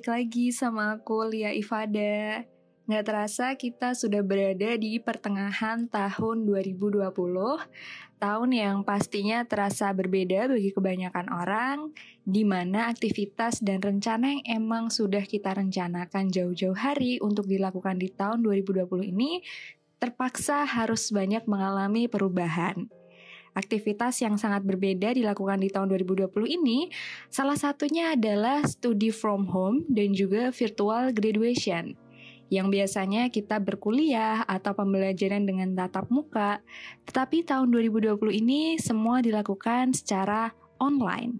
Balik lagi sama aku Lia Ifada. Nggak terasa kita sudah berada di pertengahan tahun 2020, tahun yang pastinya terasa berbeda bagi kebanyakan orang, di mana aktivitas dan rencana yang emang sudah kita rencanakan jauh-jauh hari untuk dilakukan di tahun 2020 ini, terpaksa harus banyak mengalami perubahan. Aktivitas yang sangat berbeda dilakukan di tahun 2020 ini, salah satunya adalah studi from home dan juga virtual graduation yang biasanya kita berkuliah atau pembelajaran dengan tatap muka, tetapi tahun 2020 ini semua dilakukan secara online.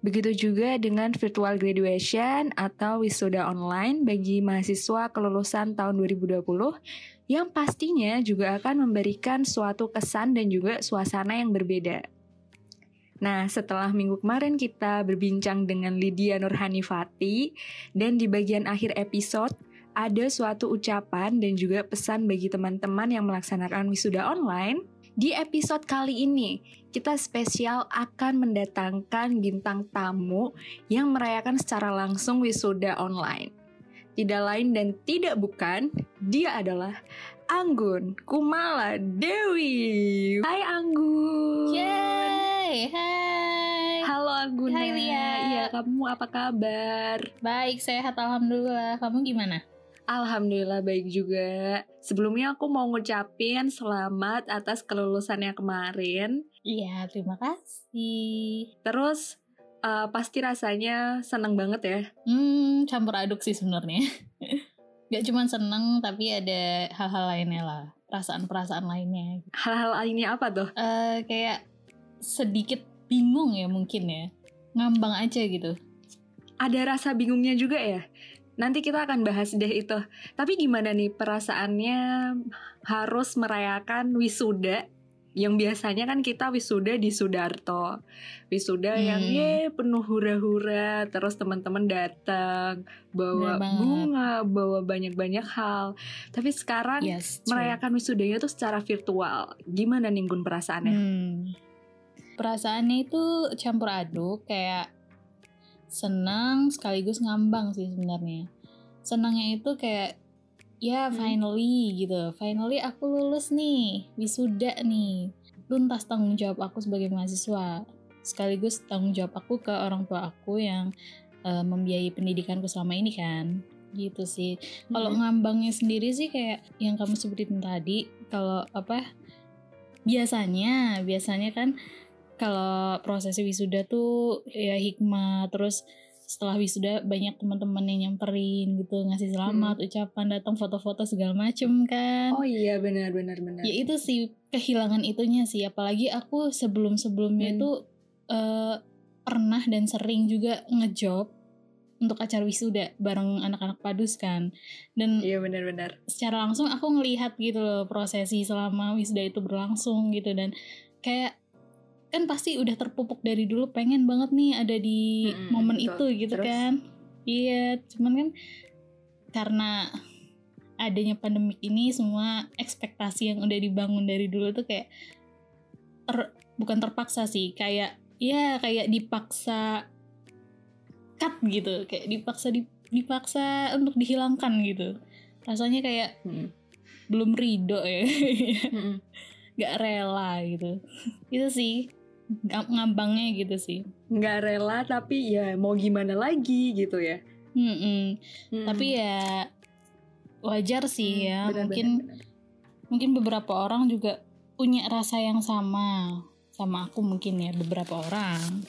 Begitu juga dengan virtual graduation atau wisuda online bagi mahasiswa kelulusan tahun 2020 yang pastinya juga akan memberikan suatu kesan dan juga suasana yang berbeda. Nah, setelah minggu kemarin kita berbincang dengan Lydia Nurhanifati dan di bagian akhir episode ada suatu ucapan dan juga pesan bagi teman-teman yang melaksanakan wisuda online. Di episode kali ini, kita spesial akan mendatangkan bintang tamu yang merayakan secara langsung wisuda online. Tidak lain dan tidak bukan, dia adalah Anggun Kumala Dewi. Hai Anggun. Yeay, hai. Halo Anggun. Hai Lia. Iya, kamu apa kabar? Baik, sehat alhamdulillah. Kamu gimana? Alhamdulillah baik juga. Sebelumnya aku mau ngucapin selamat atas kelulusannya kemarin. Iya, terima kasih. Terus uh, pasti rasanya seneng banget ya. Hmm, campur aduk sih sebenarnya. Gak cuma seneng, tapi ada hal-hal lainnya lah. Perasaan-perasaan lainnya. Hal-hal lainnya apa tuh? Uh, kayak sedikit bingung ya mungkin ya. Ngambang aja gitu. Ada rasa bingungnya juga ya? Nanti kita akan bahas deh itu. Tapi gimana nih perasaannya harus merayakan wisuda yang biasanya kan kita wisuda di Sudarto. Wisuda hmm. yang ye penuh hura-hura, terus teman-teman datang bawa bunga, bawa banyak-banyak hal. Tapi sekarang yes, merayakan wisudanya tuh secara virtual. Gimana nih Gun perasaannya? Hmm. Perasaannya itu campur aduk kayak senang sekaligus ngambang sih sebenarnya senangnya itu kayak ya hmm. finally gitu. Finally aku lulus nih wisuda nih. Tuntas tanggung jawab aku sebagai mahasiswa. Sekaligus tanggung jawab aku ke orang tua aku yang uh, membiayai pendidikanku selama ini kan. Gitu sih. Hmm. kalau ngambangnya sendiri sih kayak yang kamu sebutin tadi kalau apa biasanya biasanya kan kalau proses wisuda tuh ya hikmah terus setelah wisuda banyak teman-teman yang nyamperin gitu ngasih selamat hmm. ucapan datang foto-foto segala macem kan? Oh iya benar benar benar. Ya itu sih kehilangan itunya sih. Apalagi aku sebelum sebelumnya hmm. itu uh, pernah dan sering juga ngejob untuk acara wisuda bareng anak-anak padus kan? Dan iya benar-benar secara langsung aku ngelihat gitu loh prosesi selama wisuda itu berlangsung gitu. Dan kayak kan pasti udah terpupuk dari dulu pengen banget nih ada di hmm, momen betul. itu gitu Terus? kan iya cuman kan karena adanya pandemik ini semua ekspektasi yang udah dibangun dari dulu tuh kayak ter, bukan terpaksa sih kayak ya kayak dipaksa cut gitu kayak dipaksa dipaksa untuk dihilangkan gitu rasanya kayak hmm. belum ridho ya hmm. gak rela gitu itu sih ngambangnya gitu sih. Nggak rela tapi ya mau gimana lagi gitu ya. Hmm -mm. Hmm. tapi ya wajar sih hmm, ya bener, mungkin bener, mungkin beberapa orang juga punya rasa yang sama. Sama aku mungkin ya beberapa orang.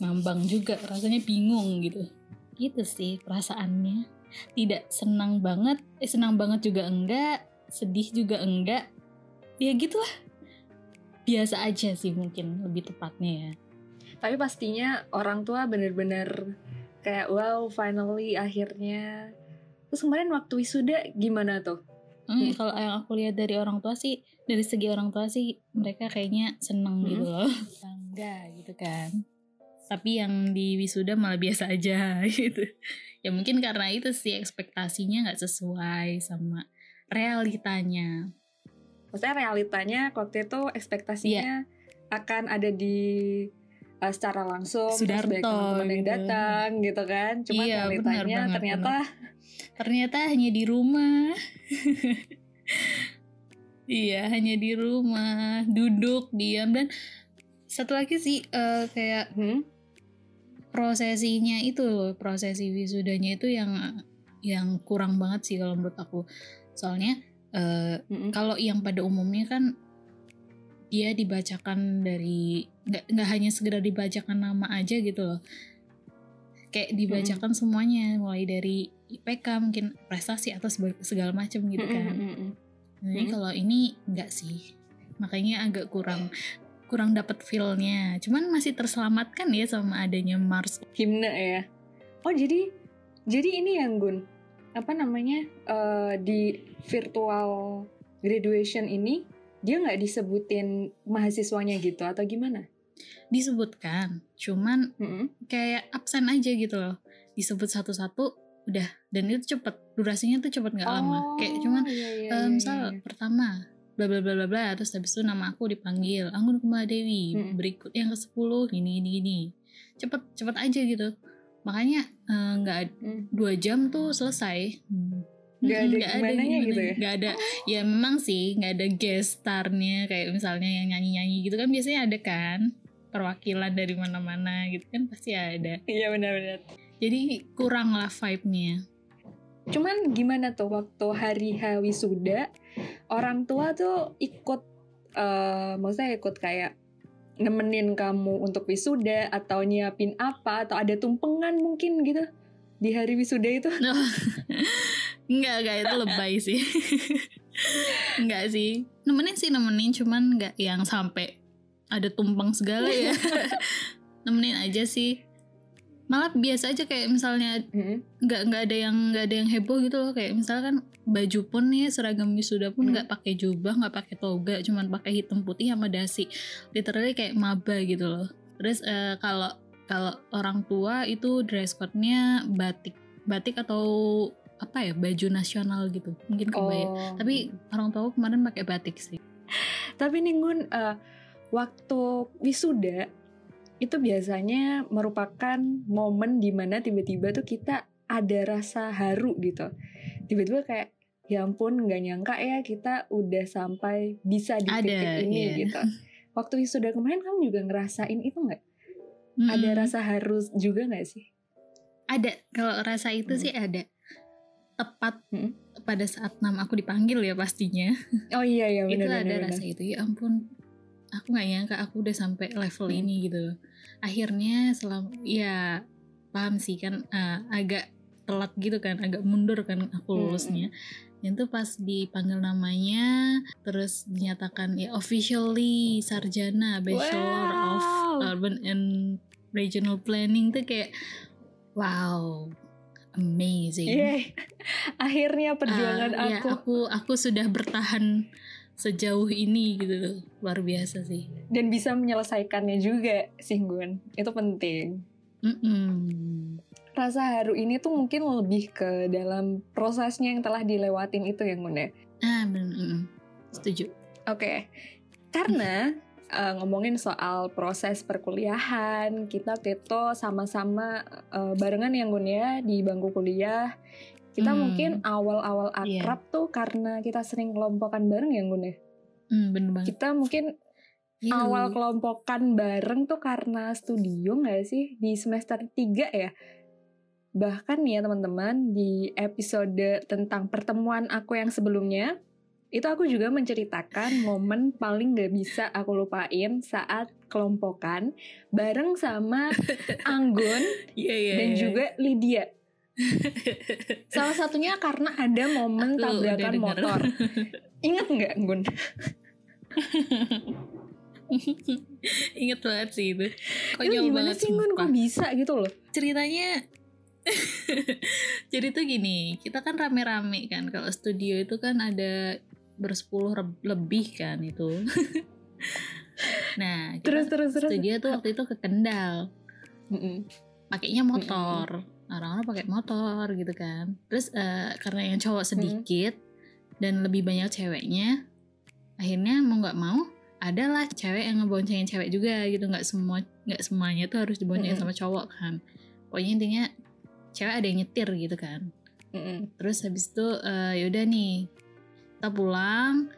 Ngambang juga rasanya bingung gitu. Gitu sih perasaannya. Tidak senang banget eh senang banget juga enggak sedih juga enggak. Ya gitulah biasa aja sih mungkin lebih tepatnya ya. Tapi pastinya orang tua bener-bener kayak wow finally akhirnya. Terus kemarin waktu wisuda gimana tuh? Hmm, hmm. Kalau yang aku lihat dari orang tua sih, dari segi orang tua sih mereka kayaknya seneng hmm. gitu loh. Bangga gitu kan. Tapi yang di wisuda malah biasa aja gitu. Ya mungkin karena itu sih ekspektasinya nggak sesuai sama realitanya maksudnya realitanya waktu itu ekspektasinya yeah. akan ada di uh, secara langsung Sudarto, terus teman-teman yang gitu. datang gitu kan. Cuma Iya, realitanya benar banget, ternyata ternyata hanya di rumah. Iya hanya di rumah duduk diam dan satu lagi sih eh, kayak hmm, prosesinya itu loh prosesi wisudanya itu yang yang kurang banget sih kalau menurut aku. Soalnya eh, mm-mm. kalau yang pada umumnya kan dia dibacakan dari nggak nggak hanya sekedar dibacakan nama aja gitu loh kayak dibacakan semuanya mulai dari IPK mungkin prestasi atau segala macam gitu kan mm-mm. Jadi Hmm. kalau ini enggak sih. Makanya agak kurang kurang dapat feel-nya. Cuman masih terselamatkan ya sama adanya Mars. himne ya oh jadi jadi ini yang Gun apa namanya eh, di virtual graduation ini dia nggak disebutin mahasiswanya gitu atau gimana Disebutkan, cuman Mm-mm. kayak absen aja gitu loh. Disebut satu-satu udah dan itu cepet durasinya tuh cepet nggak lama. Kayak cuman iya, iya, iya, misal iya. pertama bla bla bla bla bla terus habis itu nama aku dipanggil Anggun Kumala Dewi Mm. berikut yang ke 10 gini gini gini cepet cepet aja gitu makanya eh, nggak ad- Mm. dua jam tuh selesai Hmm. Ada gimananya gitu ya? nggak ada ya memang sih nggak ada guest starnya kayak misalnya yang nyanyi nyanyi gitu kan biasanya ada kan perwakilan dari mana-mana gitu kan pasti ada iya benar-benar jadi kurang lah vibe-nya Cuman gimana tuh waktu hari H wisuda orang tua tuh ikut eh maksudnya ikut kayak nemenin kamu untuk wisuda atau nyiapin apa atau ada tumpengan mungkin gitu di hari wisuda itu Enggak, enggak itu lebay sih. enggak sih. Nemenin sih nemenin, cuman enggak yang sampai ada tumpeng segala ya. nemenin aja sih. Malah biasa aja kayak misalnya nggak nggak ada yang nggak ada yang heboh gitu loh. Kayak misalkan baju pun nih seragam wisuda pun Hmm. nggak pakai jubah nggak pakai toga cuman pakai hitam putih sama dasi. Literally kayak maba gitu loh. Terus eh, kalau kalau orang tua itu dress code-nya batik. Batik atau apa ya? Baju nasional gitu. Mungkin kebaya Oh. tapi orang tua kemarin pakai batik sih. Tapi nih Ngun, eh, waktu wisuda itu biasanya merupakan momen di mana tiba-tiba tuh kita ada rasa haru gitu. Tiba-tiba kayak, ya ampun nggak nyangka ya kita udah sampai bisa di Ada, titik ini iya. gitu. Waktu wisuda kemarin kamu juga ngerasain itu nggak? Mm-mm. Ada rasa haru juga nggak sih? ada kalau rasa itu Hmm. sih ada tepat Hmm. pada saat nama aku dipanggil ya pastinya Oh iya iya itu benar ada benar. rasa itu ya ampun aku nggak nyangka aku udah sampai level Hmm. ini gitu akhirnya selama ya paham sih kan eh, agak telat gitu kan agak mundur kan aku Hmm. lulusnya dan tuh pas dipanggil namanya terus dinyatakan ya officially sarjana bachelor of Wow. urban and regional planning tuh kayak wow amazing Yeay. Akhirnya perjuangan ya, aku aku aku sudah bertahan sejauh ini gitu loh luar biasa sih dan bisa menyelesaikannya juga sih Gun. Itu penting. Mm-mm. rasa haru ini tuh mungkin lebih ke dalam prosesnya yang telah dilewatin itu yang Bunda. ah benar mm-mm. setuju Oke, karena eh, ngomongin soal proses perkuliahan, kita waktu itu sama-sama eh, barengan yang Gun ya di bangku kuliah. Kita Hmm. mungkin awal-awal Iya. akrab tuh karena kita sering kelompokan bareng ya Gun ya. mm, bener banget Kita mungkin Iya. awal kelompokan bareng tuh karena studio nggak sih di semester 3 ya bahkan ya teman-teman di episode tentang pertemuan aku yang sebelumnya itu aku juga menceritakan momen paling nggak bisa aku lupain saat kelompokan bareng sama Anggun Iya, iya, dan iya. juga Lydia salah satunya karena ada momen tabrakan motor inget nggak Anggun Ingat banget sih itu. itu Konyol gimana banget sih Gun kok bisa gitu loh Ceritanya jadi tuh gini, kita kan rame-rame kan. Kalau studio itu kan ada bersepuluh lebih kan itu. nah, terus terus terus studio tuh waktu itu ke Kendal. Mm-mm. pakainya motor orang-orang pakai motor gitu kan. Terus eh, karena yang cowok sedikit dan lebih banyak ceweknya akhirnya mau nggak mau adalah cewek yang ngeboncengin cewek juga gitu. Nggak semua nggak semuanya tuh harus diboncengin Mm-mm. sama cowok kan. Pokoknya intinya cewek ada yang nyetir gitu kan. Mm-mm. terus habis itu eh, yaudah nih kita pulang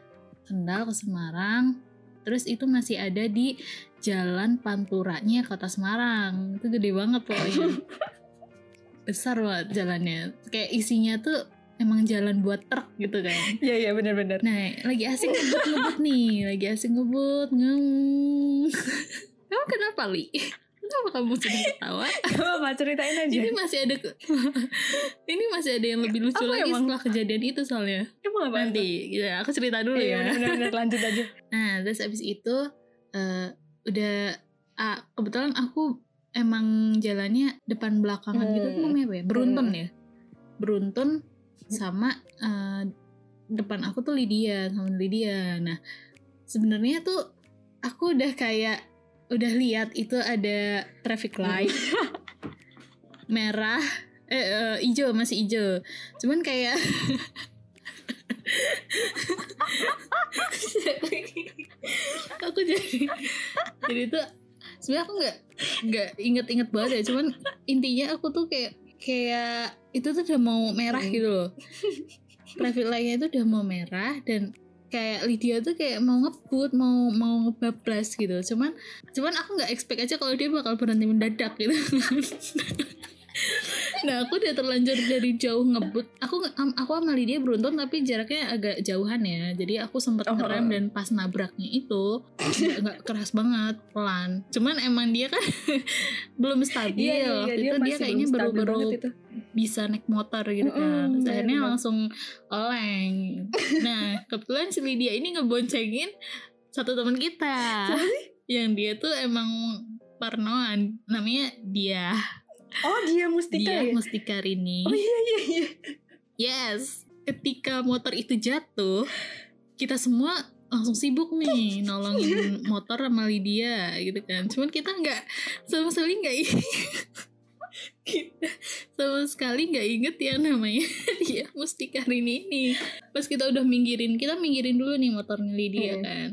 sendal ke Semarang. Terus itu masih ada di jalan Panturanya kota Semarang. Itu gede banget pokoknya besar banget jalannya kayak isinya tuh emang jalan buat truk gitu kan Iya iya benar-benar. nah lagi asik ngebut ngebut nih lagi asik ngebut ngem kamu kenapa li kenapa kamu sedang ketawa Apa ceritain aja. ini masih ada ini masih ada yang lebih lucu Apa lagi emang? setelah kejadian itu soalnya Emang apa? nanti ya aku cerita dulu Iya ya benar-benar lanjut aja. nah terus abis itu eh, udah ah, kebetulan aku emang jalannya depan belakangan gitu Hmm. tuh namanya apa ya beruntun Hmm. ya beruntun sama eh, depan aku tuh Lydia sama Lydia nah sebenarnya tuh aku udah kayak udah lihat itu ada traffic light merah eh, eh, hijau masih hijau cuman kayak aku jadi jadi tuh sebenarnya aku nggak nggak inget-inget banget ya cuman intinya aku tuh kayak kayak itu tuh udah mau merah Hmm. gitu loh. Traffic light-nya itu udah mau merah dan kayak Lydia tuh kayak mau ngebut mau mau ngebablas gitu. Cuman cuman aku nggak expect aja kalau dia bakal berhenti mendadak gitu nah aku udah terlanjur dari jauh ngebut. Aku aku sama Lydia beruntun tapi jaraknya agak jauhan ya. Jadi aku sempat Oh. ngerem dan pas nabraknya itu nggak keras banget pelan. Cuman emang dia kan belum stabil. Iya, waktu itu dia kayaknya baru-baru bisa naik motor gitu kan. Iya, akhirnya benar. langsung oleng nah kebetulan si Lydia ini ngeboncengin satu teman kita. Yang dia tuh emang parnoan. Namanya dia Oh dia Mustika dia ya? Mustika Rini. Oh iya iya iya. yes. Ketika motor itu jatuh kita semua langsung sibuk nih nolongin motor sama Lydia gitu kan. Cuman kita nggak sama sekali nggak kita sama sekali nggak inget ya namanya dia Mustika Rini ini. Pas kita udah minggirin kita minggirin dulu nih motornya Lydia Hmm. kan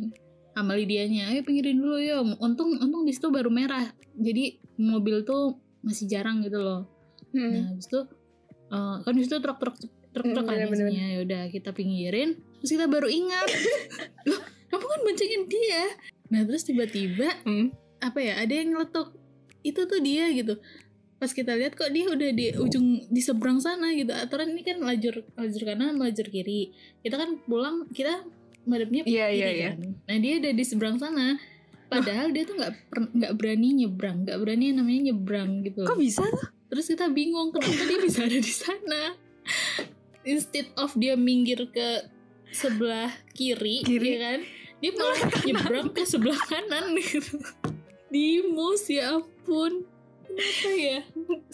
sama Lydianya. Ayo pinggirin dulu ya untung untung di situ baru merah. Jadi mobil tuh masih jarang gitu loh Hmm. Nah, habis itu eh, kan di situ truk-truk truk-truk Mm, kan. Ya udah kita pinggirin, terus kita baru ingat. Loh, kamu kan boncengin dia. Nah, terus tiba-tiba Hmm. apa ya? Ada yang ngeletuk. Itu tuh dia gitu. Pas kita lihat kok dia udah di ujung di seberang sana gitu. Aturan ini kan lajur lajur kanan, lajur kiri. Kita kan pulang, kita madepnya ke Iya, kiri iya, iya. kan. Nah, dia udah di seberang sana. Padahal dia tuh nggak nggak berani nyebrang, nggak berani yang namanya nyebrang gitu. Kok bisa tuh? Terus kita bingung kenapa dia bisa ada di sana. Instead of dia minggir ke sebelah kiri, Kiri. ya kan? Dia malah nyebrang ke sebelah kanan gitu. Dimus ya ampun. Kenapa ya?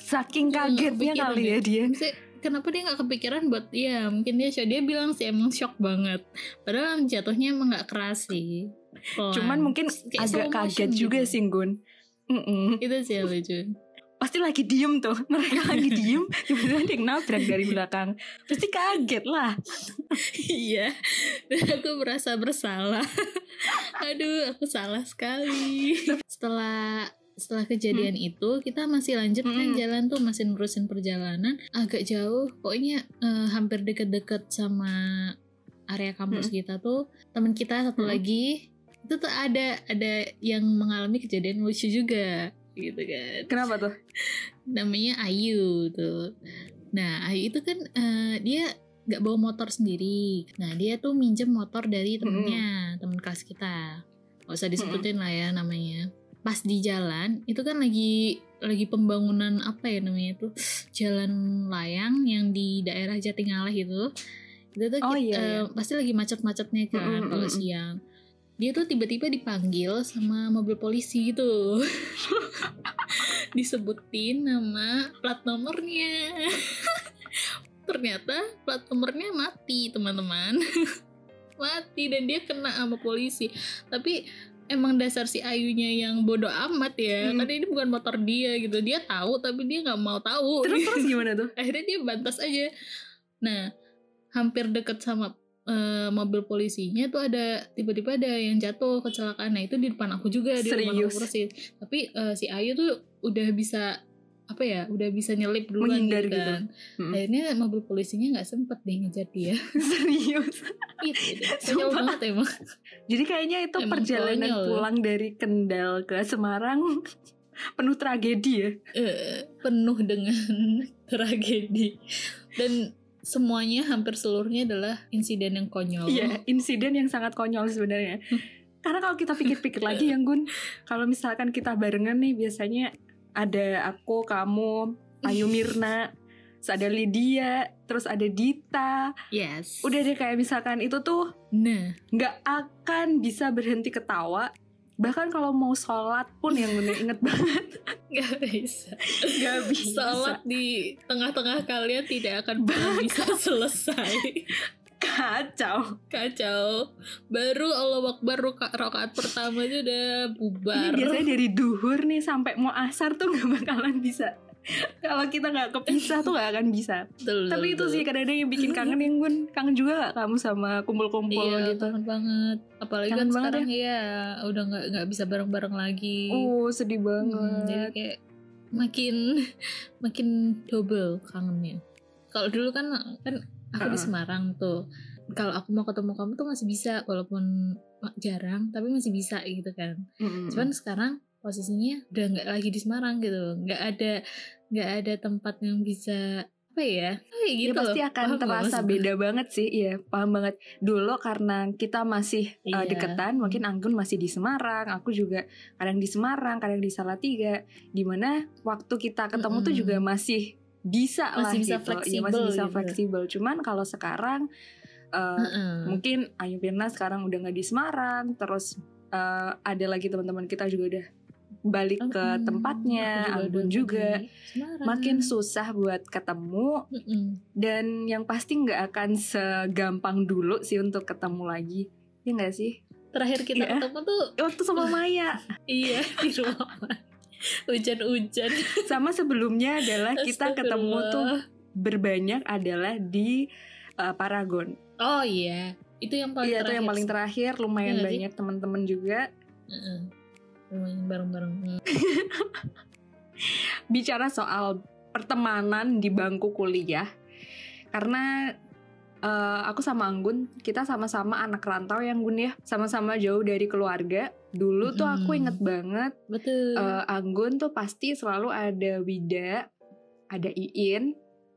Saking kagetnya kali ya dia. Maksudnya, kenapa dia nggak kepikiran buat ya mungkin dia shock dia bilang sih emang shock banget padahal jatuhnya emang nggak keras sih Cuman mungkin Kayak agak kaget motion juga gitu. sih Gun. Mm-mm. itu sih yang lucu Pasti lagi diem tuh. Mereka lagi diem. Tiba-tiba ada yang nabrak dari belakang. Pasti kaget lah. Iya, dan aku merasa bersalah. Aduh, aku salah sekali. Setelah setelah kejadian itu kita masih lanjut kan Mm-mm. jalan tuh masih nerusin perjalanan agak jauh pokoknya eh, hampir deket-deket sama area kampus kita tuh teman kita satu Mm-mm. lagi itu tuh ada ada yang mengalami kejadian lucu juga gitu kan Kenapa tuh? namanya Ayu tuh. Nah Ayu itu kan eh, dia nggak bawa motor sendiri. Nah dia tuh minjem motor dari temennya, temen kelas kita. Gak usah disebutin lah ya namanya. Pas di jalan itu kan lagi lagi pembangunan apa ya namanya tuh jalan layang yang di daerah Jatingaleh itu. Itu tuh Oh, iya, eh, iya. pasti lagi macet-macetnya kan Mm-mm, kalau mm-mm. siang. Dia tuh tiba-tiba dipanggil sama mobil polisi gitu. disebutin nama plat nomornya. Ternyata plat nomornya mati, teman-teman. mati dan dia kena sama polisi. Tapi emang dasar si Ayunya yang bodoh amat ya. Hmm. Karena ini bukan motor dia gitu. Dia tahu tapi dia nggak mau tahu. Terus terus gimana tuh? Akhirnya dia bantas aja. Nah, hampir deket sama eh, mobil polisinya tuh ada tiba-tiba ada yang jatuh kecelakaan nah itu di depan aku juga di depan aku persis tapi eh, si Ayu tuh udah bisa apa ya udah bisa nyelip duluan Menghindar gitu gitu. kan Mm. akhirnya mobil polisinya nggak sempet deh ngejar dia Serius. konyol Sumpah. banget emang Jadi kayaknya itu Emang perjalanan konyol. pulang dari Kendal ke Semarang penuh tragedi ya. eh, penuh dengan tragedi dan semuanya hampir seluruhnya adalah insiden yang konyol Iya, insiden yang sangat konyol sebenarnya. Karena kalau kita pikir-pikir lagi yang Gun, kalau misalkan kita barengan nih biasanya ada aku, kamu, Ayu Mirna, terus ada Lydia, terus ada Dita. yes Udah deh kayak misalkan itu tuh nah nggak akan bisa berhenti ketawa. Bahkan kalau mau sholat pun yang bener inget banget nggak bisa nggak bisa. Salat di tengah-tengah kalian tidak akan pernah bisa selesai. Kacau. Kacau. Baru Allah Akbar roka- rakaat pertama aja udah Ini bubar. biasanya dari duhur nih sampai mau asar tuh nggak bakalan bisa. Kalau kita nggak kepisah tuh nggak akan bisa. Betul, Tapi itu betul, sih betul. kadang-kadang yang bikin kangen yang gun kangen juga gak kamu sama kumpul-kumpul Iya, gitu. kangen banget. Apalagi Kangen kan banget sekarang ya udah nggak nggak bisa bareng-bareng lagi. Oh sedih Hmm, jadi banget. kayak makin makin double kangennya. Kalau dulu kan kan aku di Heeh. Semarang tuh. Kalau aku mau ketemu kamu tuh masih bisa walaupun jarang tapi masih bisa gitu kan. Mm-mm. Cuman sekarang posisinya udah nggak lagi di Semarang gitu, nggak ada nggak ada tempat yang bisa apa ya? Kayak ya gitu pasti loh. akan Paham terasa maksudnya? beda banget sih. Iya paham banget. Dulu karena kita masih uh, Iya. deketan, mungkin Anggun masih di Semarang, aku juga kadang di Semarang, kadang di Salatiga. Di mana waktu kita ketemu tuh Mm-mm. juga masih bisa lah Masih bisa gitu. Iya, masih fleksibel bisa gitu. fleksibel. Cuman kalau sekarang uh, Heeh. mungkin Ayu Pirna sekarang udah nggak di Semarang terus eh, ada lagi teman-teman kita juga udah balik ke Mm-mm. tempatnya Aku Anggun udah juga Semarang. makin susah buat ketemu Mm-mm. dan yang pasti nggak akan segampang dulu sih untuk ketemu lagi ya nggak sih Terakhir kita Iya. ketemu tuh waktu sama Maya iya di rumah. Hujan-hujan. sama sebelumnya adalah kita ketemu tuh berbanyak adalah di eh, Paragon Oh iya, itu yang paling iya itu terakhir. yang paling terakhir lumayan sih? banyak teman-teman juga Heeh. Lumayan bareng-bareng. Hmm. bicara soal pertemanan di bangku kuliah karena eh, aku sama Anggun kita sama-sama anak rantau yang Gun ya sama-sama jauh dari keluarga dulu tuh aku inget banget Betul. eh, Anggun tuh pasti selalu ada Wida ada Iin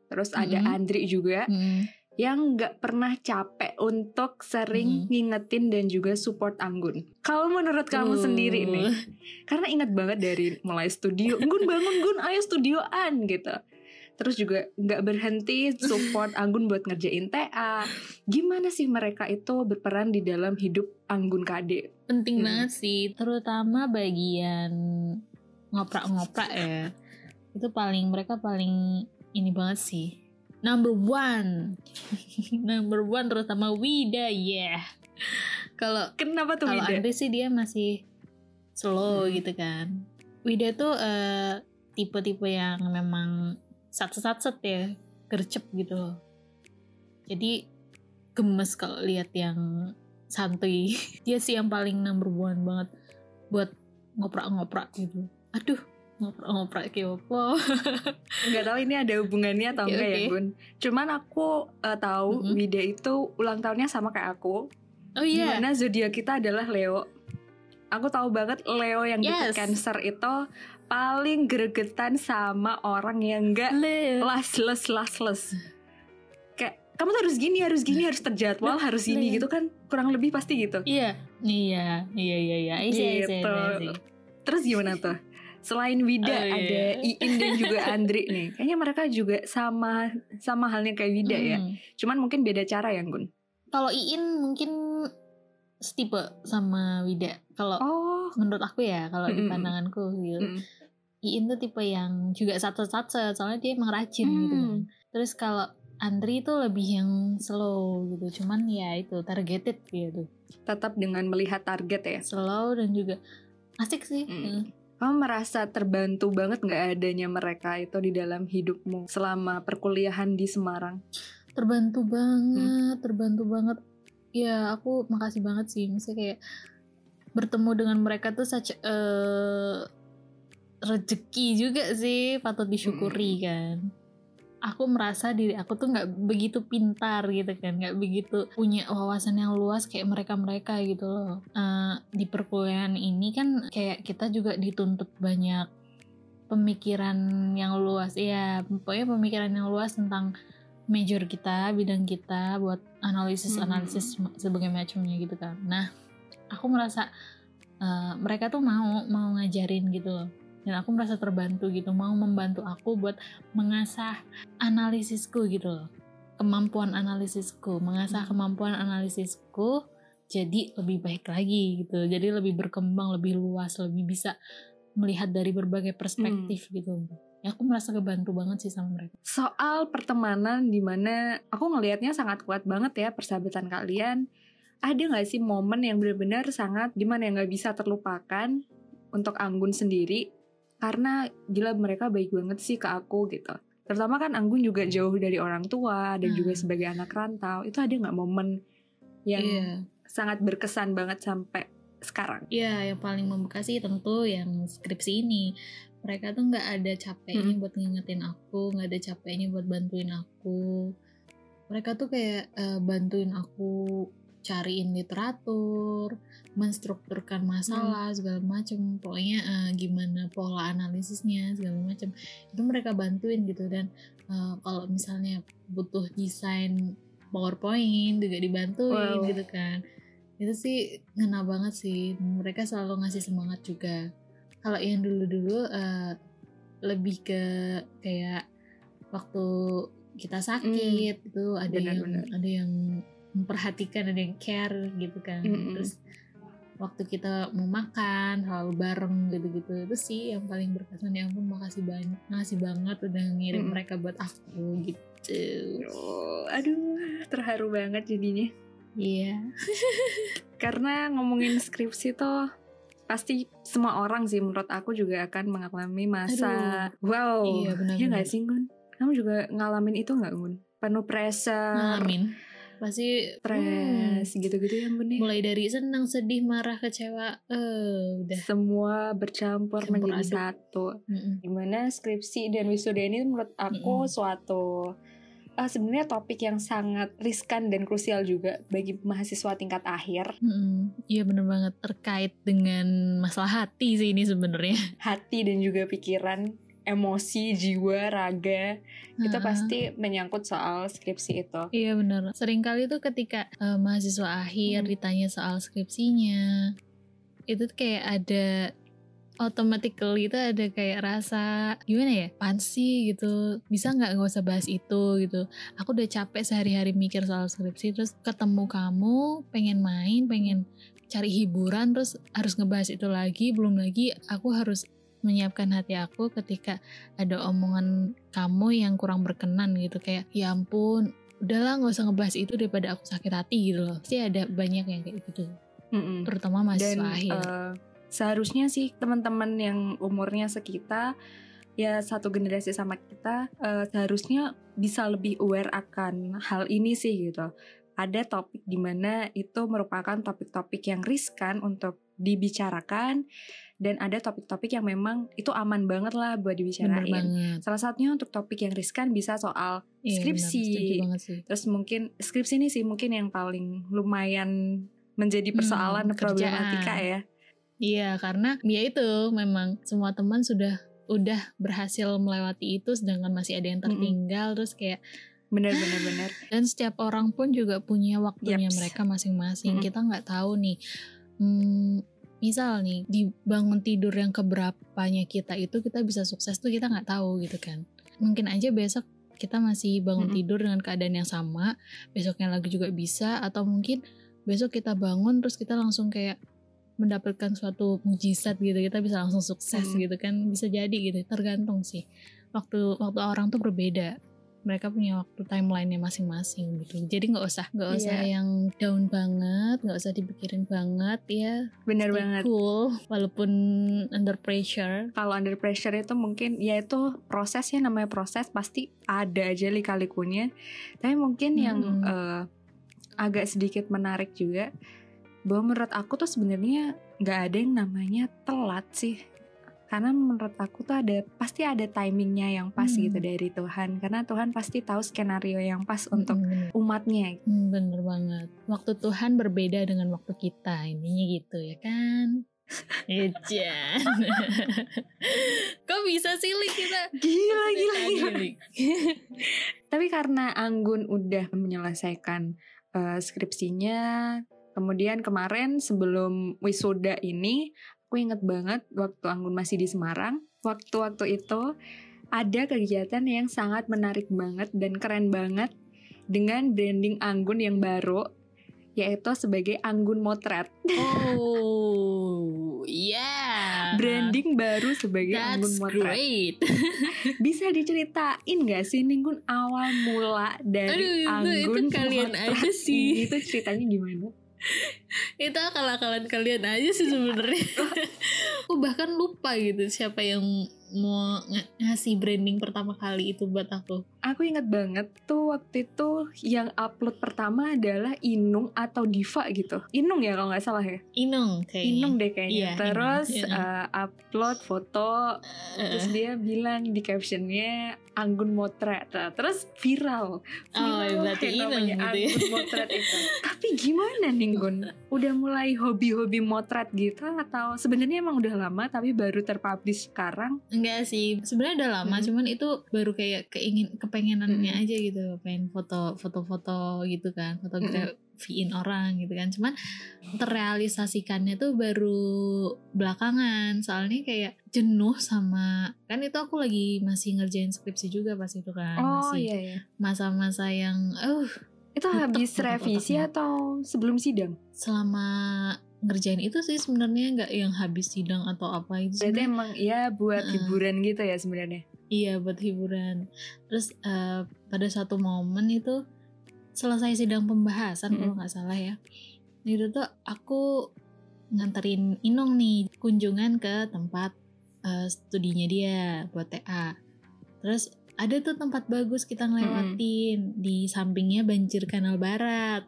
terus ada Mm-mm. Andri juga Mm. Yang nggak pernah capek untuk sering Mm. ngingetin dan juga support Anggun. Kalau menurut kamu Tuh. sendiri nih, karena ingat banget dari mulai studio, Gun bangun Gun, ayo studioan gitu. Terus juga nggak berhenti support Anggun buat ngerjain TA. Gimana sih mereka itu berperan di dalam hidup Anggun Kade? penting Hmm. banget sih terutama bagian ngoprak-ngoprak ya itu paling mereka paling ini banget sih number one. Number one terutama Wida ya kalau Kenapa tuh kalau? Andre sih dia masih slow Hmm. gitu kan. Wida tuh eh, tipe-tipe yang memang sat-sat-sat ya gercep gitu loh. Jadi gemes kalau lihat yang santuy. Dia sih yang paling number one banget buat ngoprak-ngoprak gitu. Aduh ngoprak-ngoprak kayak apa Nggak tahu ini ada hubungannya atau enggak ya oke. Gun. Cuman aku eh, tahu Mm-mm. Wida itu ulang tahunnya sama kayak aku. oh iya Di mana zodiak kita adalah Leo. Aku tahu banget Leo yang Yes. Cancer itu paling gregetan sama orang yang enggak Leo lasles lasles. Kayak kamu tuh harus gini, harus gini, harus terjadwal, harus ini gitu kan kurang lebih pasti gitu. iya iya iya iya iya I see, I see, I see, I Gitu. Terus gimana tuh? Selain Wida Oh, iya. ada Iin dan juga Andri nih. Kayaknya mereka juga sama sama halnya kayak Wida ya. Mm. Cuman mungkin beda cara ya, Gun. kalau Iin mungkin setipe sama Wida kalau Oh. menurut aku ya kalau di Mm-mm. pandanganku gitu Mm. Iin tuh tipe yang juga satu-satu soalnya dia emang rajin gitu. Hmm. Terus kalau Andri tuh lebih yang slow gitu, cuman ya itu targeted gitu, Tetap dengan melihat target ya. slow dan juga asik sih. Mm. Hmm. Kamu merasa terbantu banget nggak adanya mereka itu di dalam hidupmu selama perkuliahan di Semarang? Terbantu Hmm. banget, terbantu banget. ya aku makasih banget sih misalnya kayak bertemu dengan mereka tuh such uh, rezeki juga sih patut disyukuri kan aku merasa diri aku tuh nggak begitu pintar gitu kan nggak begitu punya wawasan yang luas kayak mereka mereka gitu loh. Uh, di perkuliahan ini kan kayak kita juga dituntut banyak pemikiran yang luas ya pokoknya pemikiran yang luas tentang major kita bidang kita buat analisis analisis hmm. sebagai macamnya gitu kan. Nah aku merasa uh, mereka tuh mau mau ngajarin gitu loh dan aku merasa terbantu gitu mau membantu aku buat mengasah analisisku gitu loh. Kemampuan analisisku mengasah hmm. kemampuan analisisku jadi lebih baik lagi gitu. Jadi lebih berkembang lebih luas lebih bisa melihat dari berbagai perspektif hmm. gitu. Ya aku merasa kebantu banget sih sama mereka. Soal pertemanan di mana aku ngelihatnya sangat kuat banget ya persahabatan kalian. Ada nggak sih momen yang benar-benar sangat di mana yang nggak bisa terlupakan untuk Anggun sendiri karena gila mereka baik banget sih ke aku gitu terutama kan Anggun juga jauh dari orang tua dan hmm. juga sebagai anak rantau itu ada nggak momen yang yeah. sangat berkesan banget sampai sekarang Iya, yeah, yang paling membekas sih tentu yang skripsi ini. Mereka tuh nggak ada capeknya hmm. buat ngingetin aku, nggak ada capeknya buat bantuin aku. Mereka tuh kayak uh, bantuin aku cariin literatur, menstrukturkan masalah hmm. segala macam, pokoknya uh, gimana pola analisisnya segala macam itu mereka bantuin gitu. Dan uh, kalau misalnya butuh desain PowerPoint juga dibantuin wow. gitu kan. Itu sih ngena banget sih. Mereka selalu ngasih semangat juga. Kalau yang dulu-dulu uh, lebih ke kayak waktu kita sakit hmm. itu ada benar, yang ada yang memperhatikan ada yang care gitu kan. Mm -hmm. terus waktu kita mau makan selalu bareng gitu-gitu itu sih yang paling berkesan. Ya ampun makasih banyak makasih banget udah ngirim mm. mereka buat aku gitu. Oh, aduh terharu banget jadinya. Iya. Yeah. karena ngomongin skripsi tuh pasti semua orang sih menurut aku juga akan mengalami masa aduh. wow iya benar ya nggak sih Gun? Kamu juga ngalamin itu nggak Gun? Penuh pressure. Ngalamin pasti stres hmm, gitu-gitu ya bun mulai dari senang sedih marah kecewa eh uh, udah. Semua bercampur Campur menjadi aduk. satu. Mm gimana skripsi dan wisuda ini menurut aku mm suatu uh, sebenarnya topik yang sangat riskan dan krusial juga bagi mahasiswa tingkat akhir. Iya mm bener banget. Terkait dengan masalah hati sih ini sebenarnya. Hati dan juga pikiran emosi, jiwa, raga hmm. itu pasti menyangkut soal skripsi itu. Iya benar. Seringkali tuh ketika uh, mahasiswa akhir hmm. ditanya soal skripsinya, itu kayak ada automatically itu ada kayak rasa gimana ya pansi gitu bisa nggak nggak usah bahas itu gitu aku udah capek sehari-hari mikir soal skripsi terus ketemu kamu pengen main pengen cari hiburan terus harus ngebahas itu lagi belum lagi aku harus menyiapkan hati aku ketika ada omongan kamu yang kurang berkenan gitu. Kayak ya ampun udahlah nggak usah ngebahas itu daripada aku sakit hati gitu loh. Pasti ada banyak yang kayak gitu. Mm-hmm. terutama mahasiswa Dan, akhir. uh, seharusnya sih teman-teman yang umurnya sekitar ya satu generasi sama kita uh, seharusnya bisa lebih aware akan hal ini sih gitu. Ada topik di mana itu merupakan topik-topik yang riskan untuk dibicarakan dan ada topik-topik yang memang itu aman banget lah buat dibicarain. Salah satunya untuk topik yang riskan bisa soal iya, skripsi. Benar, Terus mungkin skripsi ini sih mungkin yang paling lumayan menjadi hmm, persoalan hmm, problematika ya. Iya, karena ya itu memang semua teman sudah udah berhasil melewati itu sedangkan masih ada yang tertinggal -hmm. terus kayak benar benar benar dan setiap orang pun juga punya waktunya Yaps. mereka masing-masing -hmm. kita nggak tahu nih hmm, misal nih di bangun tidur yang keberapanya kita itu kita bisa sukses tuh kita nggak tahu gitu kan mungkin aja besok kita masih bangun -hmm. tidur dengan keadaan yang sama besoknya lagi juga bisa atau mungkin besok kita bangun terus kita langsung kayak mendapatkan suatu mujizat gitu kita bisa langsung sukses hmm. gitu kan bisa jadi gitu tergantung sih waktu waktu orang tuh berbeda mereka punya waktu timelinenya masing-masing gitu. Jadi nggak usah nggak yeah. usah yang down banget nggak usah dipikirin banget ya. Bener banget. cool walaupun under pressure. Kalau under pressure itu mungkin ya itu prosesnya namanya proses pasti ada aja lika-likunya. Tapi mungkin hmm. yang uh, agak sedikit menarik juga bahwa menurut aku tuh sebenarnya nggak ada yang namanya telat sih karena menurut aku tuh ada pasti ada timingnya yang pas Hmm. gitu dari Tuhan karena Tuhan pasti tahu skenario yang pas untuk Mm, bener. umatnya Hmm, bener banget. Waktu Tuhan berbeda dengan waktu kita, intinya gitu ya kan? Ejan. Kok bisa sih Lik kita? gila gila, gila. Tapi karena Anggun udah menyelesaikan eh, skripsinya kemudian kemarin sebelum wisuda ini aku inget banget waktu Anggun masih di Semarang waktu-waktu itu ada kegiatan yang sangat menarik banget dan keren banget dengan branding Anggun yang baru yaitu sebagai Anggun Motret Oh, yeah. branding baru sebagai Anggun That's Motret great. bisa diceritain gak sih Ninggun awal mula dari Aduh, Anggun itu kalian Motret aja sih. ini? itu ceritanya gimana Itu akal-akalan kalian aja sih sebenarnya. Aku bahkan lupa gitu siapa yang mau ng- ngasih branding pertama kali itu buat aku. Aku inget banget tuh waktu itu yang upload pertama adalah Inung atau Diva gitu. Inung ya kalau nggak salah ya. Inung kayaknya. Inung deh kayaknya. Iya, Terus Inung, iya. uh, upload foto, terus Eh, dia bilang di captionnya Anggun Motret. Nah, terus viral. Oh, Viral berarti namanya gitu ya. Anggun Motret itu. Tapi gimana nih Gun? Udah mulai hobi-hobi motret gitu atau sebenarnya emang udah lama tapi baru terpublish sekarang? Enggak sih, sebenarnya udah lama, Hmm. cuman itu baru kayak keingin kepengenannya Hmm. aja gitu, pengen foto foto-foto gitu kan, fotografiin orang gitu kan. Cuman terrealisasikannya tuh baru belakangan, soalnya kayak jenuh sama kan itu aku lagi masih ngerjain skripsi juga pas itu kan, Oh masih iya iya. masa-masa yang uh Itu habis revisi otaknya. atau sebelum sidang? selama ngerjain itu sih sebenarnya nggak yang habis sidang atau apa itu Berarti sebenarnya emang ya buat Heeh. hiburan gitu ya sebenarnya. Iya buat hiburan. Terus eh, pada satu momen itu selesai sidang pembahasan Mm-mm. kalau nggak salah ya. Itu tuh aku nganterin Inong nih kunjungan ke tempat eh, studinya dia buat TA. Terus ada tuh tempat bagus kita ngelewatin di sampingnya banjir Kanal Barat.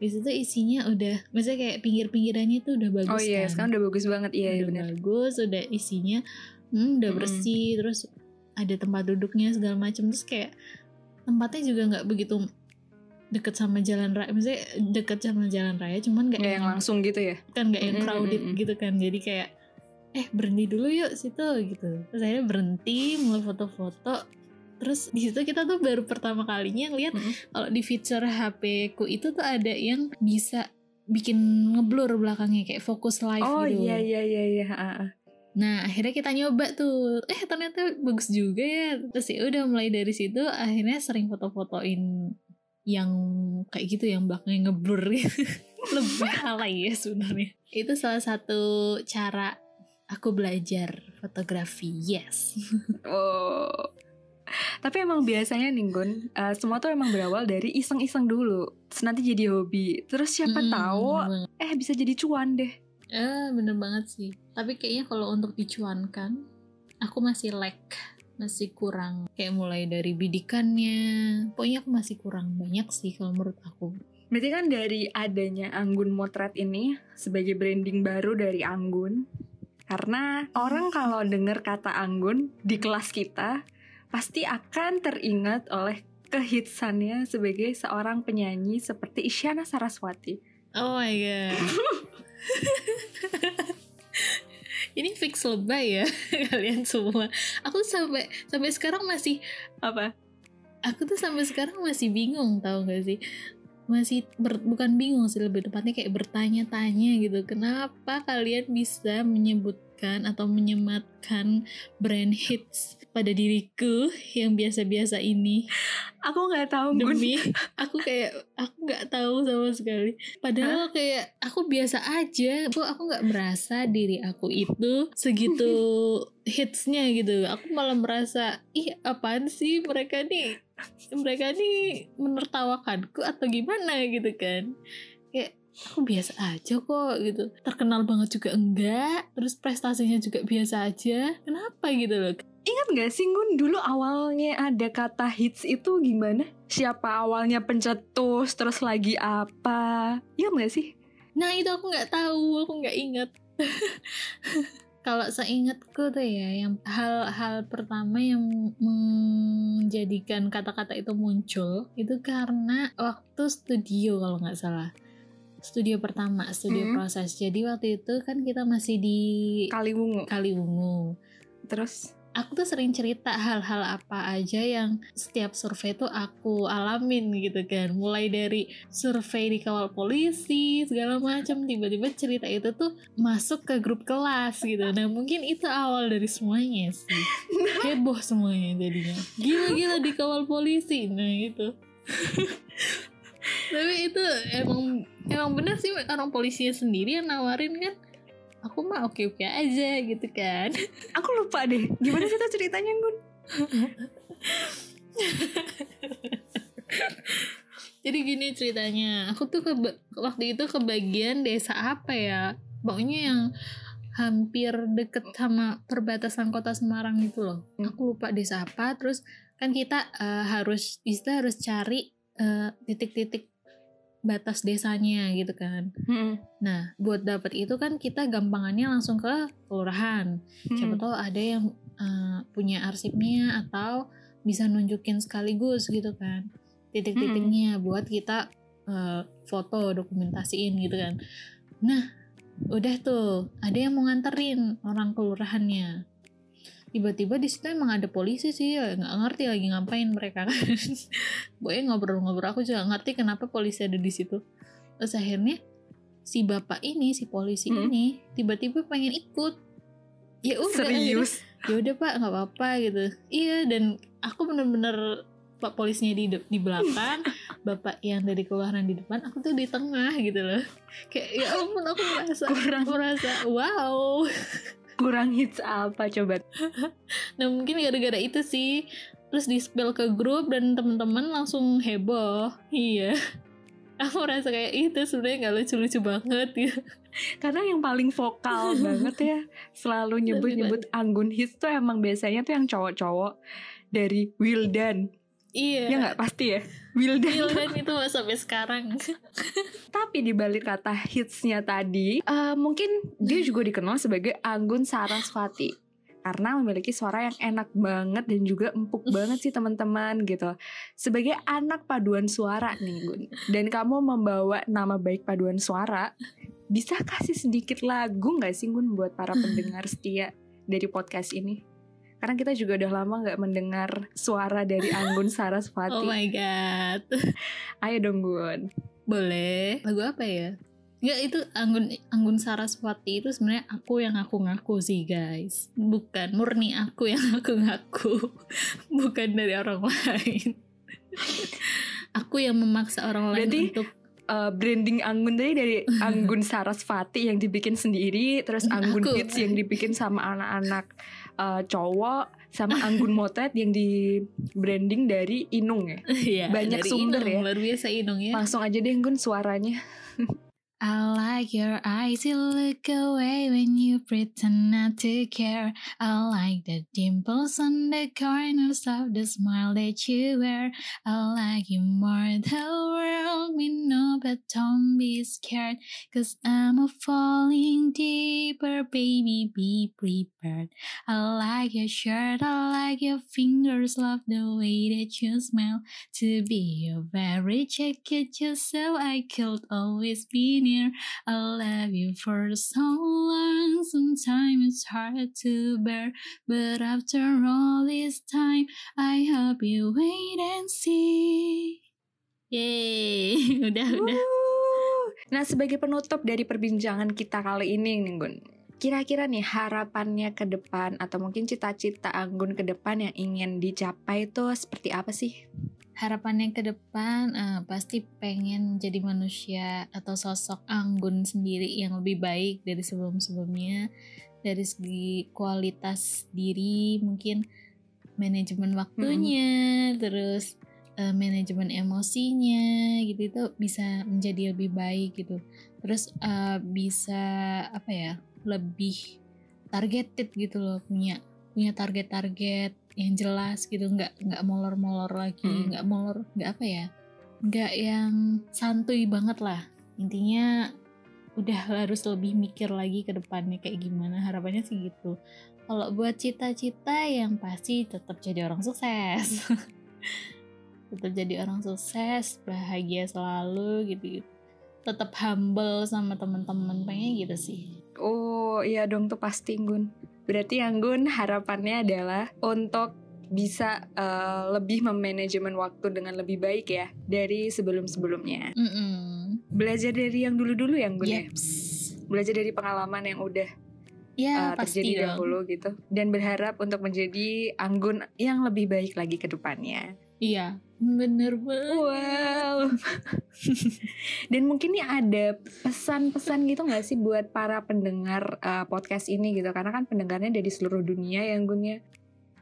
Di situ isinya udah, maksudnya kayak pinggir-pinggirannya tuh udah bagus oh iya, kan sekarang udah bagus banget. Iya, iya udah benar. bagus udah isinya hmm, udah bersih terus ada tempat duduknya segala macam terus kayak tempatnya juga nggak begitu deket sama jalan raya maksudnya deket sama jalan raya cuman nggak Nggak yang langsung gitu ya. kan nggak yang crowded mm-mm. gitu kan jadi kayak eh berhenti dulu yuk situ gitu terus akhirnya berhenti mulai foto-foto terus di situ kita tuh baru pertama kalinya ngeliat Mm-mm. kalau di feature HP ku itu tuh ada yang bisa bikin ngeblur belakangnya kayak fokus live Oh gitu iya iya iya iya. ah. Nah akhirnya kita nyoba tuh, eh ternyata bagus juga ya. Terus ya udah mulai dari situ akhirnya sering foto-fotoin yang kayak gitu yang belakangnya ngeblur gitu. Lebih alay ya sebenarnya. Itu salah satu cara aku belajar fotografi. Yes. Oh. Tapi emang biasanya nih Gun, eh, semua tuh emang berawal dari iseng-iseng dulu. Terus nanti jadi hobi. Terus siapa Mm, tahu bener eh bisa jadi cuan deh. Eh bener banget sih. Tapi kayaknya kalau untuk dicuankan, aku masih lag, masih kurang. Kayak mulai dari bidikannya, pokoknya aku masih kurang banyak sih kalau menurut aku. Berarti kan dari adanya Anggun Motret ini sebagai branding baru dari Anggun. Karena orang kalau dengar kata Anggun di kelas kita pasti akan teringat oleh kehitsannya sebagai seorang penyanyi seperti Isyana Saraswati. Oh my god. Ini fix lebay ya kalian semua. Aku sampai sampai sekarang masih Apa? aku tuh sampai sekarang masih bingung tahu gak sih? Masih ber- bukan bingung sih lebih tepatnya kayak bertanya-tanya gitu. Kenapa kalian bisa menyebutkan atau menyematkan brand hits pada diriku yang biasa-biasa ini? Aku nggak tahu Gun. demi aku kayak aku nggak tahu sama sekali padahal kayak aku biasa aja bu aku nggak merasa diri aku itu segitu hitsnya gitu aku malah merasa ih apaan sih mereka nih mereka nih menertawakanku atau gimana gitu kan kayak aku biasa aja kok gitu terkenal banget juga enggak terus prestasinya juga biasa aja kenapa gitu loh Ingat gak sih Gun dulu awalnya ada kata hits itu gimana? Siapa awalnya pencetus terus lagi apa? Ingat gak sih? Nah itu aku nggak tahu, aku nggak ingat. Kalau seingatku tuh ya, yang hal-hal pertama yang menjadikan kata-kata itu muncul itu karena waktu studio kalau nggak salah. Studio pertama, studio Hmm. proses. Jadi waktu itu kan kita masih di Kaliwungu. Kaliwungu. Terus Aku tuh sering cerita hal-hal apa aja yang setiap survei tuh aku alamin gitu kan. Mulai dari survei di kawal polisi segala macam tiba-tiba cerita itu tuh masuk ke grup kelas gitu. Nah, mungkin itu awal dari semuanya sih. Heboh semuanya jadinya. Gila-gila di kawal polisi. Nah, itu. Tapi itu emang emang benar sih orang polisinya sendiri yang nawarin kan. Aku mah oke-oke aja gitu kan. aku lupa deh. Gimana sih tuh ceritanya Gun? Jadi gini ceritanya, aku tuh ke waktu itu kebagian desa apa ya? Pokoknya yang hampir deket sama perbatasan kota Semarang itu loh. Aku lupa desa apa. Terus kan kita eh, harus kita harus cari eh, titik-titik batas desanya gitu kan. Hmm. Nah, buat dapat itu kan kita gampangannya langsung ke kelurahan. Siapa Hmm. tahu ada yang eh, punya arsipnya atau bisa nunjukin sekaligus gitu kan titik-titiknya buat kita eh, foto dokumentasiin gitu kan. Nah, udah tuh ada yang mau nganterin orang kelurahannya. Tiba-tiba di situ emang ada polisi sih, ya nggak ngerti lagi ngapain mereka kan. Boy ngobrol-ngobrol aku juga ngerti kenapa polisi ada di situ. Terus akhirnya si bapak ini, si polisi Hmm. ini tiba-tiba pengen ikut. Ya udah Serius. ya udah pak nggak apa-apa gitu iya dan aku bener-bener pak polisinya di di belakang bapak yang dari kelurahan di depan aku tuh di tengah gitu loh kayak ya ampun aku merasa Kurang merasa wow kurang hits apa coba? nah mungkin gara-gara itu sih. Terus di spill ke grup dan teman-teman langsung heboh. Iya. Aku merasa kayak itu sebenarnya nggak lucu-lucu banget. Gitu Karena yang paling vokal banget ya selalu nyebut-nyebut Anggun hits tuh emang biasanya tuh yang cowok-cowok dari Wildan. Iya Ya nggak pasti ya. Wildan. Wildan itu sampai sekarang Tapi di balik kata hitsnya tadi, eh, mungkin dia juga dikenal sebagai Anggun Sarasvati karena memiliki suara yang enak banget dan juga empuk banget sih teman-teman gitu. Sebagai anak paduan suara nih Gun, dan kamu membawa nama baik paduan suara, bisa kasih sedikit lagu nggak sih Gun buat para pendengar setia dari podcast ini? Karena kita juga udah lama nggak mendengar suara dari Anggun oh Sarasvati. my god Ayo dong Gun. Boleh. Lagu apa ya? Enggak itu Anggun Anggun Saraswati itu sebenarnya aku yang aku ngaku sih guys. Bukan murni aku yang aku ngaku. Bukan dari orang lain. aku yang memaksa orang lain Berarti- untuk uh, branding Anggun tadi dari Anggun Sarasvati yang dibikin sendiri, terus Anggun. Hits yang dibikin sama anak-anak uh, cowok, sama Anggun Motet yang di branding dari Inung ya. ya, Banyak dari sumber Inung, ya. Luar biasa Inung ya. Langsung aja deh Anggun suaranya. I like your eyes, you look away when you pretend not to care. I like the dimples on the corners of the smile that you wear. I like you more, the world we know, but don't be scared. Cause I'm a falling deeper, baby, be prepared. I like your shirt, I like your fingers, love the way that you smell. To be your very jacket, just so I could always be near. I love you for so long, sometimes it's hard to bear. But after all this time, I hope you wait and see. Yeay, udah udah. Wuh. Nah sebagai penutup dari perbincangan kita kali ini nih Gun. Kira-kira nih harapannya ke depan atau mungkin cita-cita Anggun ke depan yang ingin dicapai itu seperti apa sih? Harapannya ke depan eh, pasti pengen jadi manusia atau sosok anggun sendiri yang lebih baik dari sebelum-sebelumnya. Dari segi kualitas diri mungkin manajemen waktunya terus eh, manajemen emosinya gitu. Itu bisa menjadi lebih baik gitu. Terus eh, bisa apa ya lebih targeted gitu loh punya punya target-target yang jelas gitu nggak nggak molor-molor lagi Mm. nggak molor nggak apa ya nggak yang santuy banget lah. Intinya udah harus lebih mikir lagi ke depannya kayak gimana harapannya sih gitu. Kalau buat cita-cita yang pasti tetap jadi orang sukses. Tetap jadi orang sukses bahagia selalu gitu gitu. Tetap humble sama teman-teman pengen gitu sih. Oh iya dong tuh pasti Gun. Berarti yang Gun harapannya adalah untuk bisa eh, lebih memanajemen waktu dengan lebih baik ya dari sebelum-sebelumnya. Mm-mm. Belajar dari yang dulu-dulu yang ya. Yeps. Belajar dari pengalaman yang udah Ya, pasti terjadi dong. dahulu gitu dan berharap untuk menjadi Anggun yang lebih baik lagi ke depannya. Iya, bener banget. Wow. Dan mungkin nih ada pesan-pesan gitu nggak sih buat para pendengar uh, podcast ini gitu? Karena kan pendengarnya dari seluruh dunia yang ya.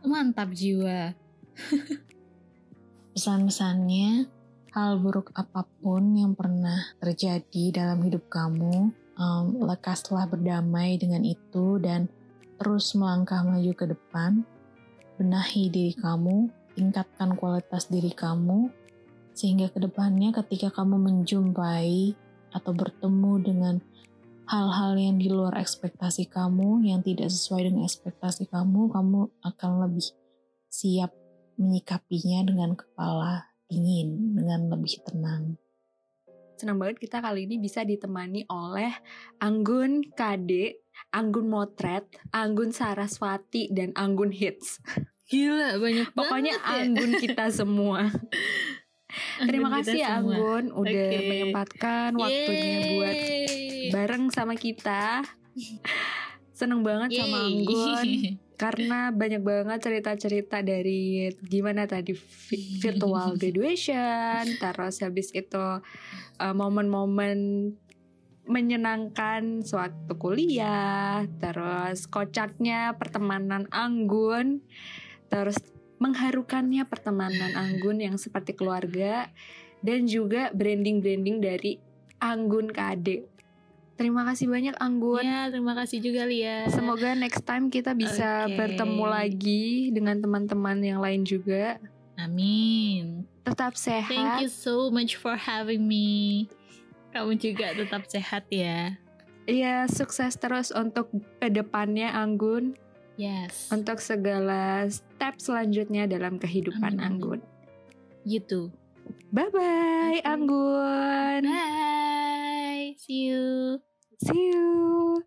Mantap jiwa. Pesan-pesannya, hal buruk apa pun yang pernah terjadi dalam hidup kamu, em, lekaslah berdamai dengan itu dan terus melangkah maju ke depan. Benahi diri kamu, tingkatkan kualitas diri kamu, sehingga ke depannya ketika kamu menjumpai atau bertemu dengan hal-hal yang di luar ekspektasi kamu, yang tidak sesuai dengan ekspektasi kamu, kamu akan lebih siap menyikapinya dengan kepala dingin, dengan lebih tenang. Senang banget kita kali ini bisa ditemani oleh Anggun Kade, Anggun Motret, Anggun Saraswati, dan Anggun Hits. Gila, banyak Pokoknya banget ya. Anggun kita semua. Terima Anggun kasih ya semua. Anggun udah Oke. menyempatkan waktunya buat Yeay. bareng sama kita. Seneng banget sama Yeay. Anggun karena banyak banget cerita-cerita dari gimana tadi vi- virtual graduation, terus habis itu uh, momen-momen menyenangkan sewaktu kuliah, terus kocaknya pertemanan Anggun, terus mengharukannya pertemanan Anggun yang seperti keluarga dan juga branding-branding dari Anggun KD. Terima kasih banyak Anggun. Ya, terima kasih juga Lia. Semoga next time kita bisa Oke. bertemu lagi dengan teman-teman yang lain juga. Amin. Tetap Thank sehat. you so much for having me. Kamu juga tetap sehat ya. Iya, sukses terus untuk ke depannya Anggun, Yes. untuk segala step selanjutnya dalam kehidupan Amin. Anggun. You too. Bye bye Oke. Anggun. Bye. See you. See you.